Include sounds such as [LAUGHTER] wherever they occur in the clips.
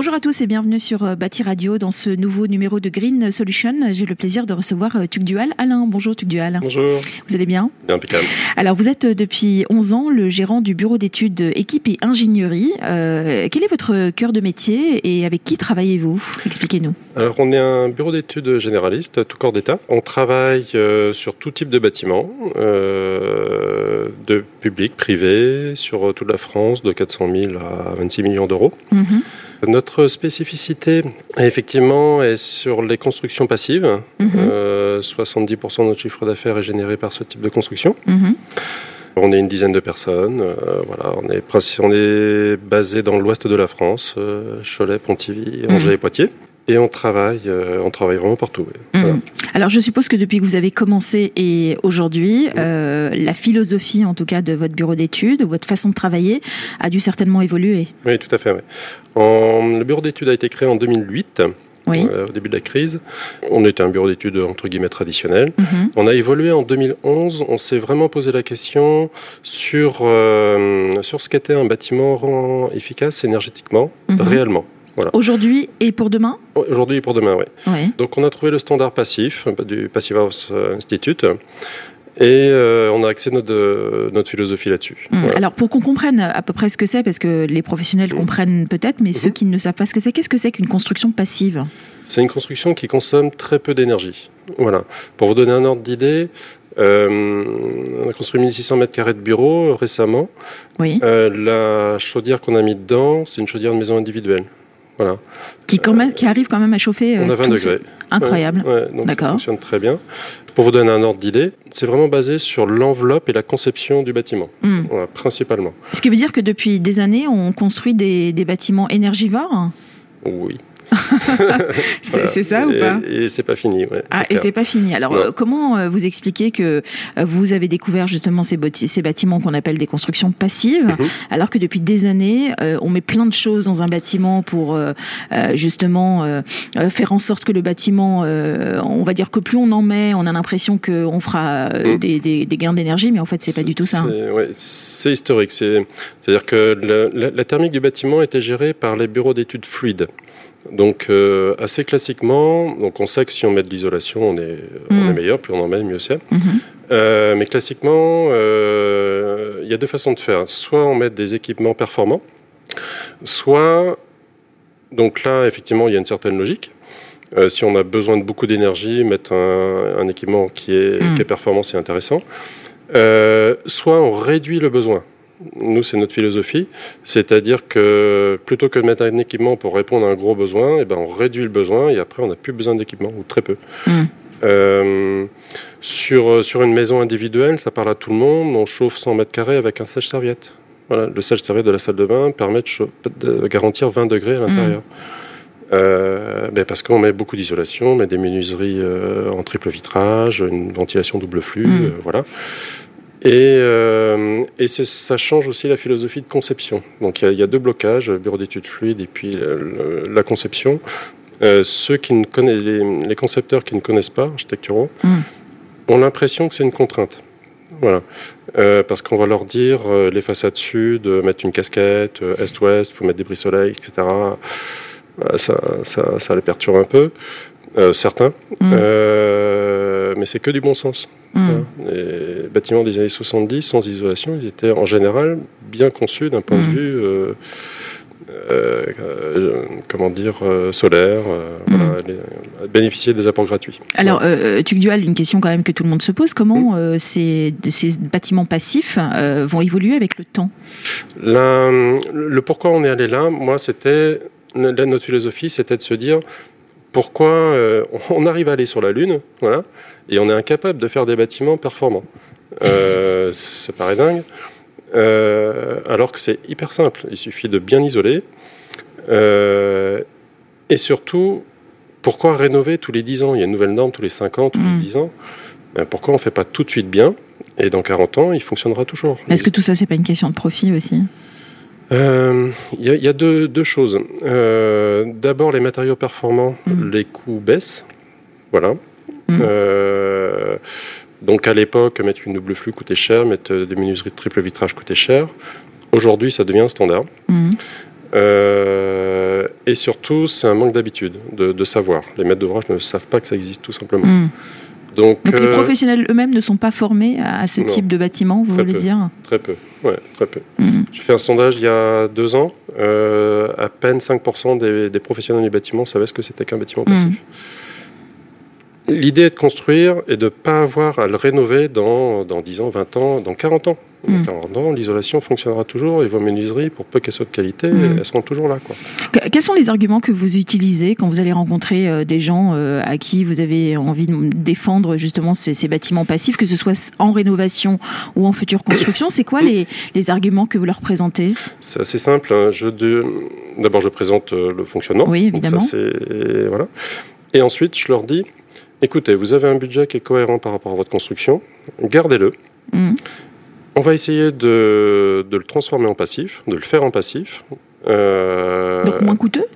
Bonjour à tous et bienvenue sur euh, Bâti Radio dans ce nouveau numéro de Green Solution. J'ai le plaisir de recevoir euh, Tugdual. Alain, bonjour Tugdual. Bonjour. Vous allez bien? Bien, impeccable. Alors vous êtes euh, depuis 11 ans le gérant du bureau d'études équipe et ingénierie. Euh, quel est votre cœur de métier et avec qui travaillez-vous? Expliquez-nous. Alors, on est un bureau d'études généraliste, tout corps d'État. On travaille euh, sur tout type de bâtiments, euh, de public, privé, sur toute la France, de 400 000 à 26 millions d'euros. Mhm. Notre spécificité, effectivement, est sur les constructions passives. Mhm. Euh, 70% de notre chiffre d'affaires est généré par ce type de construction. Mhm. On est une dizaine de personnes. euh, voilà, on est, on est basé dans l'ouest de la France, euh, Cholet, Pontivy, Angers Mhm. et Poitiers. Et on travaille, euh, on travaille vraiment partout. oui. Voilà. Alors je suppose que depuis que vous avez commencé et aujourd'hui, euh, la philosophie en tout cas de votre bureau d'études, votre façon de travailler a dû certainement évoluer. Oui, tout à fait. oui. En- le bureau d'études a été créé en 2008, Oui. euh, au début de la crise. On était un bureau d'études entre guillemets traditionnel. Mhm. On a évolué en 2011. On s'est vraiment posé la question sur sur ce qu'était un bâtiment efficace énergétiquement, Mhm. réellement. Aujourd'hui et pour demain Aujourd'hui et pour demain, oui. Donc on a trouvé le standard passif euh, du Passive House Institute et euh, on a axé notre, euh, notre philosophie là-dessus. Voilà. Alors pour qu'on comprenne à peu près ce que c'est, parce que les professionnels Mm. comprennent peut-être, mais ceux qui ne savent pas ce que c'est, qu'est-ce que c'est qu'une construction passive? C'est une construction qui consomme très peu d'énergie. Voilà. Pour vous donner un ordre d'idée, euh, on a construit 1600 mètres carrés de bureaux récemment. Oui. Euh, la chaudière qu'on a mis dedans, c'est une chaudière de maison individuelle. Voilà. Qui, quand même, qui arrive quand même à chauffer. euh, On a 20 tout degrés. Incroyable. Ouais, ouais, donc ça fonctionne très bien. Pour vous donner un ordre d'idée, c'est vraiment basé sur l'enveloppe et la conception du bâtiment, Mm. Voilà, principalement. Ce qui veut dire que depuis des années, on construit des, des bâtiments énergivores? Oui. [LAUGHS] C'est Voilà. ça ou Et- pas? Et c'est pas fini. Ouais, ah, et c'est pas fini. Alors, euh, comment euh, vous expliquez que euh, vous avez découvert justement ces, ces bâtiments qu'on appelle des constructions passives, Mhm. alors que depuis des années, euh, on met plein de choses dans un bâtiment pour euh, justement faire en sorte que le bâtiment, on va dire que plus on en met, on a l'impression qu'on fera Mhm. des, des- des gains d'énergie, mais en fait, c'est pas du tout ça. hein. C'est ouais, historique. C'est- C'est-à-dire que le- la, la thermique du bâtiment était gérée par les bureaux d'études fluides. Donc euh, assez classiquement, donc on sait que si on met de l'isolation, on est, on Mm. est meilleur, plus on en met, mieux c'est. Mhm. Euh, mais classiquement, euh, il y a deux façons de faire. Soit on met des équipements performants, soit, donc là, effectivement, il y a une certaine logique. Si on a besoin de beaucoup d'énergie, mettre un, un équipement qui est, Mm. qui est performant, c'est intéressant. Soit on réduit le besoin. Nous, c'est notre philosophie, c'est-à-dire que plutôt que de mettre un équipement pour répondre à un gros besoin, eh ben, on réduit le besoin et après on n'a plus besoin d'équipement ou très peu. Mm. Euh, sur, sur une maison individuelle, ça parle à tout le monde, on chauffe 100 mètres carrés avec un sèche-serviette. Voilà, le sèche-serviette de la salle de bain permet de, garantir 20 degrés à l'intérieur. Euh, ben parce qu'on met beaucoup d'isolation, on met des menuiseries euh, en triple vitrage, une ventilation double flux, Mm. euh, voilà. Et, euh, et ça change aussi la philosophie de conception. Donc il y a- il y, a deux blocages, bureau d'études fluides et puis le- le- la conception. Euh, ceux qui ne connaissent, les, les concepteurs qui ne connaissent pas, architecturaux, Mm. ont l'impression que c'est une contrainte. Voilà. Euh, parce qu'on va leur dire les façades sud, mettre une casquette, est-ouest, il faut mettre des bris-soleil, etc. Euh, ça, ça, ça les perturbe un peu, certains. Mm. Euh, mais c'est que du bon sens. Mm. Voilà. Bâtiments des années 70, sans isolation, ils étaient en général bien conçus d'un point de vue, euh, euh, comment dire, euh, solaire, euh, Mm. voilà, les- bénéficier des apports gratuits. Alors, euh, Tugdual, une question quand même que tout le monde se pose comment ces, ces bâtiments passifs vont évoluer avec le temps? La- le pourquoi on est allé là, moi, c'était notre philosophie, c'était de se dire pourquoi euh, on arrive à aller sur la Lune, voilà, et on est incapable de faire des bâtiments performants. Euh, ça paraît dingue, euh, alors que c'est hyper simple. Il suffit de bien isoler, euh, et surtout, pourquoi rénover tous les 10 ans? Il y a une nouvelle norme tous les 5 ans, tous Mm. les 10 ans. Ben, pourquoi on ne fait pas tout de suite bien? Et dans 40 ans, il fonctionnera toujours. Est-ce que tout ça, c'est pas une question de profit aussi? Euh, Il y a, il y a deux, deux choses. Euh, D'abord, les matériaux performants, Mhm. les coûts baissent. Voilà. Euh, donc à l'époque, mettre une double flux coûtait cher, mettre des menuiseries de triple vitrage coûtait cher. Aujourd'hui, ça devient un standard. Mhm. Euh, et surtout, c'est un manque d'habitude, de, de savoir. Les maîtres d'ouvrage ne savent pas que ça existe, tout simplement. Mhm. Donc, Donc les euh, professionnels eux-mêmes ne sont pas formés à à ce Non. type de bâtiment, vous voulez peu. dire? Très peu, ouais, très peu. Mhm. J'ai fait un sondage il y a deux ans. euh, à peine 5% des, des professionnels du bâtiment savaient ce que c'était qu'un bâtiment passif. L'idée est de construire et de ne pas avoir à le rénover dans, dans 10 ans, 20 ans, dans 40 ans. Dans. 40 ans, l'isolation fonctionnera toujours et vos menuiseries, pour peu qu'elles soient de qualité, Mhm. elles seront toujours là. Quoi. Quels sont les arguments que vous utilisez quand vous allez rencontrer euh, des gens euh, à qui vous avez envie de défendre justement ces, ces bâtiments passifs, que ce soit en rénovation ou en future construction? C'est quoi les, les arguments que vous leur présentez? C'est assez simple. hein. D'abord, je présente euh, le fonctionnement. Oui, Donc évidemment. ça, c'est- voilà. Et ensuite, je leur dis écoutez, vous avez un budget qui est cohérent par rapport à votre construction, gardez-le. Mhm. On va essayer de, de le transformer en passif, de le faire en passif. Euh, Donc moins coûteux?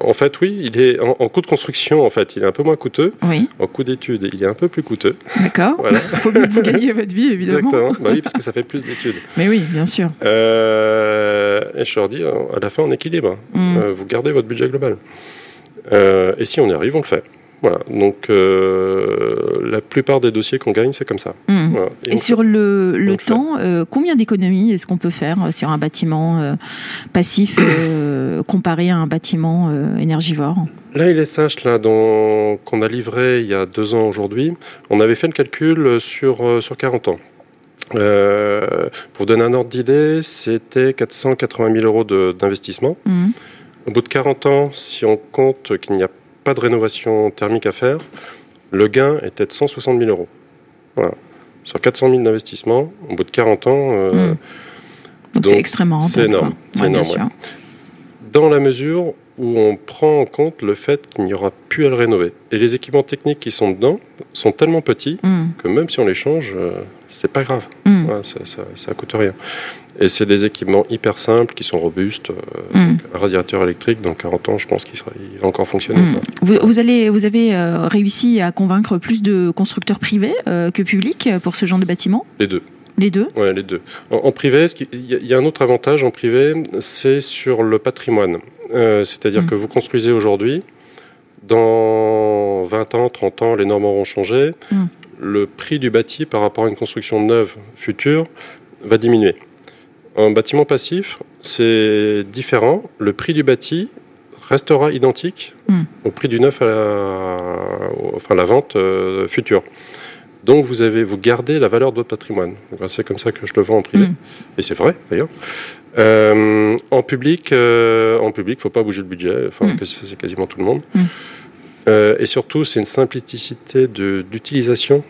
En fait, oui, il est en, en coût de construction, en fait, il est un peu moins coûteux. Oui, En coût d'études, il est un peu plus coûteux. d'accord. Voilà. Il [LAUGHS] faut bien que vous gagniez votre vie, évidemment. Exactement. Bah oui, parce que ça fait plus d'études. [LAUGHS] Mais oui, bien sûr. Euh, et je leur dis, euh, à la fin, on équilibre. Euh, vous gardez votre budget global. Euh, et si on y arrive, on le fait. Voilà. Donc, euh, la plupart des dossiers qu'on gagne, c'est comme ça. Voilà. Et on sur le, le le fait. temps, euh, combien d'économies est-ce qu'on peut faire euh, sur un bâtiment euh, passif [COUGHS] comparé à un bâtiment énergivore? Là, il est sage, là, qu'on a livré il y a deux ans aujourd'hui, on avait fait le calcul sur, sur 40 ans. Pour donner un ordre d'idée, c'était 480 000 euros d'investissement. Mhm. Au bout de 40 ans, si on compte qu'il n'y a pas de rénovation thermique à faire, le gain était de 160 000 euros. Voilà. Sur 400 000 d'investissement, au bout de 40 ans, euh, Mhm. Donc c'est extrêmement rentable. c'est énorme, c'est Ouais, énorme, dans la mesure où on prend en compte le fait qu'il n'y aura plus à le rénover. Et les équipements techniques qui sont dedans sont tellement petits Mhm. que même si on les change, euh, c'est pas grave. Voilà, ça, ça, ça coûte rien. Et c'est des équipements hyper simples, qui sont robustes. euh, Mhm. Un radiateur électrique, dans 40 ans, je pense qu'il il va encore fonctionner. Quoi. Vous, vous allez, vous avez euh, réussi à convaincre plus de constructeurs privés euh, que publics pour ce genre de bâtiment? Les deux. Les deux? Ouais, les deux. En, en privé, il y, a- il y a un autre avantage en privé, c'est sur le patrimoine. C'est-à-dire Mm. que vous construisez aujourd'hui, dans 20 ans, 30 ans, les normes auront changé, Mm. Le prix du bâti par rapport à une construction neuve future va diminuer. En bâtiment passif, c'est différent. Le prix du bâti restera identique Mm. au prix du neuf à la, enfin, la vente euh, future. Donc vous avez, vous gardez la valeur de votre patrimoine. C'est comme ça que je le vends en privé, Mm. et c'est vrai d'ailleurs. Euh, en public, euh, en public, faut pas bouger le budget. Enfin, Mm. c'est c'est quasiment tout le monde. Mm. Euh, et surtout, c'est une simplicité d'utilisation,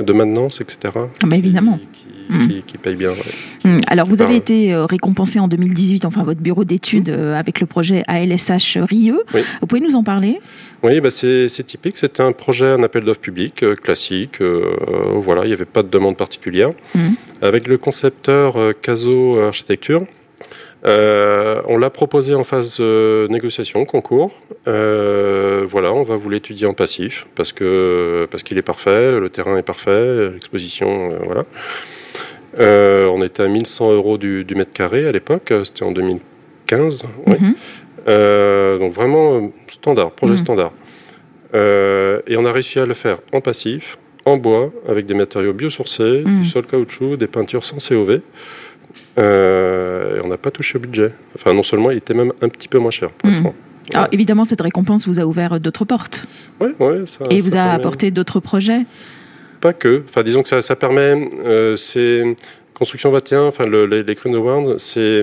de, maintenance, etc. Ah bah, évidemment. Qui, Mm. qui- qui paye bien. ouais. Hum, Alors, vous avez été euh, récompensé en 2018, enfin votre bureau d'études euh, avec le projet ALSH Rieux. Oui. Vous pouvez nous en parler? Oui, bah c'est typique. C'était un projet, un appel d'offres public classique. euh, voilà, il n'y avait pas de demande particulière. Mhm. Avec le concepteur Caso Architecture, euh, on l'a proposé en phase euh, négociation, concours. Euh, voilà, on va vous l'étudier en passif parce que parce qu'il est parfait, le terrain est parfait, l'exposition, euh, voilà. On était à 1100 euros du, du mètre carré à l'époque. C'était en 2015. oui. Mhm. Donc vraiment standard, projet Mhm. standard. Et on a réussi à le faire en passif, en bois, avec des matériaux biosourcés, Mhm. du sol caoutchouc, des peintures sans COV. Euh, et on n'a pas touché au budget. Enfin, non seulement, il était même un petit peu moins cher, pour être franc. Alors, évidemment, cette récompense vous a ouvert d'autres portes Ouais, ouais, ça, et ça vous a permet- apporté d'autres projets? Pas que. Enfin, disons que ça, ça permet. euh, c'est construction 21. Enfin, le- les, les Green Awards, c'est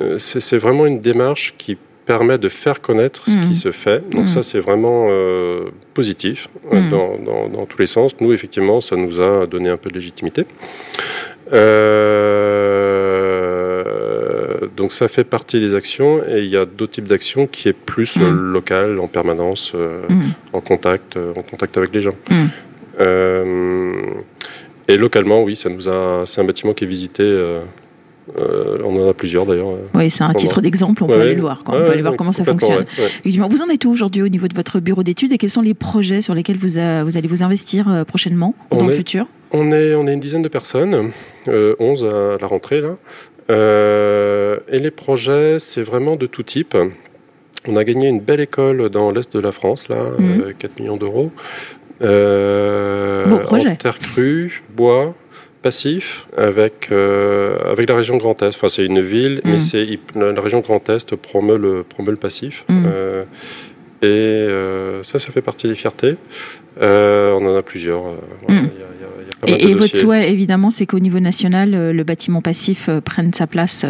euh, c'est c'est vraiment une démarche qui permet de faire connaître ce qui se fait. Donc Mhm. ça, c'est vraiment euh, positif Mhm. dans, dans- dans tous les sens. Nous, effectivement, ça nous a donné un peu de légitimité. Euh, donc ça fait partie des actions et il y a d'autres types d'actions qui est plus euh, Mhm. local, en permanence, euh, Mhm. en contact, euh, en contact avec les gens. Euh, et localement, oui, ça nous a. C'est un bâtiment qui est visité euh, Euh, on en a plusieurs d'ailleurs. Oui, c'est un titre d'exemple, on peut aller le voir. Quoi. on peut aller voir comment ça fonctionne. Vous en êtes où aujourd'hui au niveau de votre bureau d'études et quels sont les projets sur lesquels vous, vous allez vous investir euh, prochainement ou dans le futur? on est, on est une dizaine de personnes, 11 à la rentrée là. Et les projets, c'est vraiment de tout type. On a gagné une belle école dans l'est de la France, là, 4 mmh. millions d'euros. Euh, en terre crue, bois, passif avec euh, avec la région Grand Est. Enfin, c'est une ville, mais c'est la région Grand Est promeut le promeut le passif. Euh, et euh, ça, ça fait partie des fiertés. Euh, on en a plusieurs. Voilà, y a, y a, y a et, et votre souhait, évidemment, c'est qu'au niveau national, le bâtiment passif prenne sa place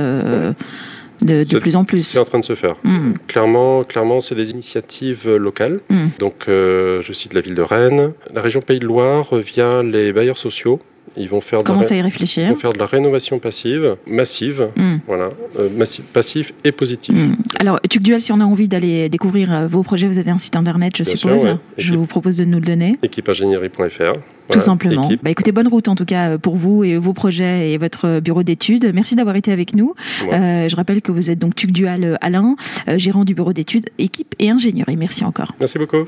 de, plus en plus. C'est en train de se faire. Mm. Clairement, clairement, c'est des initiatives euh, locales. Mm. Donc, euh, je cite la ville de Rennes. La région Pays de Loire via les bailleurs sociaux ils vont faire de à y réfléchir. Ils vont faire de la rénovation passive, massive, mm. voilà, euh, massive, passif et positif. Mm. Alors, TucDual, si on a envie d'aller découvrir euh, vos projets, vous avez un site internet, je suppose. Je vous propose de nous le donner. Équipeingénierie.fr. Tout simplement. Bah, écoutez, bonne route en tout cas pour vous et vos projets et votre bureau d'études. Merci d'avoir été avec nous. Euh, je rappelle que vous êtes donc TucDual Alain, gérant du bureau d'études, équipe et ingénierie. Merci encore. Merci beaucoup.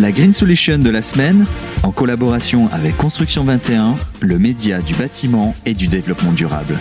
La Green Solution de la semaine, en collaboration avec Construction 21, le média du bâtiment et du développement durable.